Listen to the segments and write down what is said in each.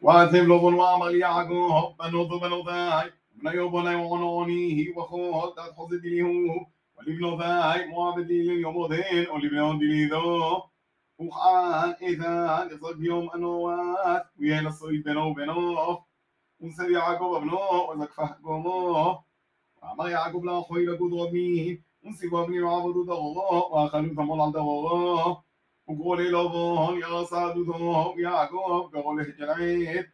واثب لبن وعمل يعقوب عنوني هي وخو وبني وعنوني وخوت أتحظ دليهو ولبن ذاي معبد لليوم ذين ولي بنو ولبن دليذو وخان إذا يصب يوم أنوات ويا لصيد بنو بنو ونسب يعقوب ابنو وزكفه قومو وعمر يعقو بلا خويل قدومي ونسب ابني وعبدو دغوغو وأخلو ثمول عن دغوغو דרורו, ואכלו תמול על דרורו. וקראו ללבון ירסה דודו יעקב קראו לחג'לעית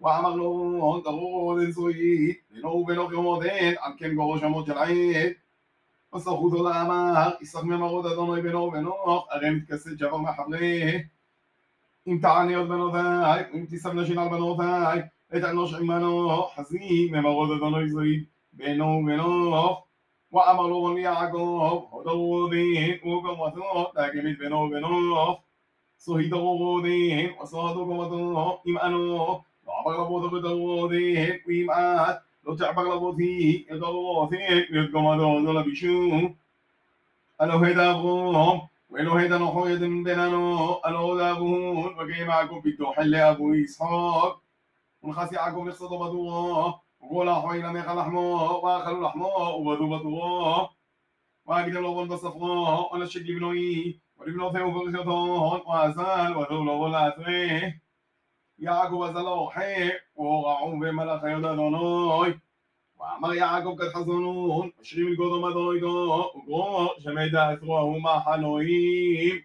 ואמר לו דרור דן זוהי בינו ובינו יומודן על כן גורו שמות של עית וסחותו לאמר ישח ממרות אדוני בינו ובינו הרי מתכסד שבר מחברי אם תענה עוד בנותיי אם תשם נשין על בנותיי את אנוש עמנו חזי ממרות אדוני זוהי בינו ובינו وعمل يعقوب وداود وقوة تكبت بنو بنو صهيد وغودين وصادق وطنو إمانو وعبر لبوت بدودين وإمات لو تعبر لبوتي يدلوثين يدقم دون بشو ألو هيدا غوم وإلو هيدا نحو يدم دنانو ألو دابون وكيما أكو بيتو حل أبو إسحاق. ونخاسي أكو مقصد بدوه אבו יצחק. ונכנס יעקב לכסתו בדורו, وقول أحوي لم يخل لحمه وأخلوا لحمه وبدوا بطوه وأقدم له بصفره ولا شك بنوي ولبنو ثيو فرشتون وأزال وذو له لاتريه يعقوب أزلوا حي وقعوا بملأ خيود أدونوي وأمر يعقوب قد حزنون أشري من قدم أدويدو وقو شميدا أثروه ما حنويم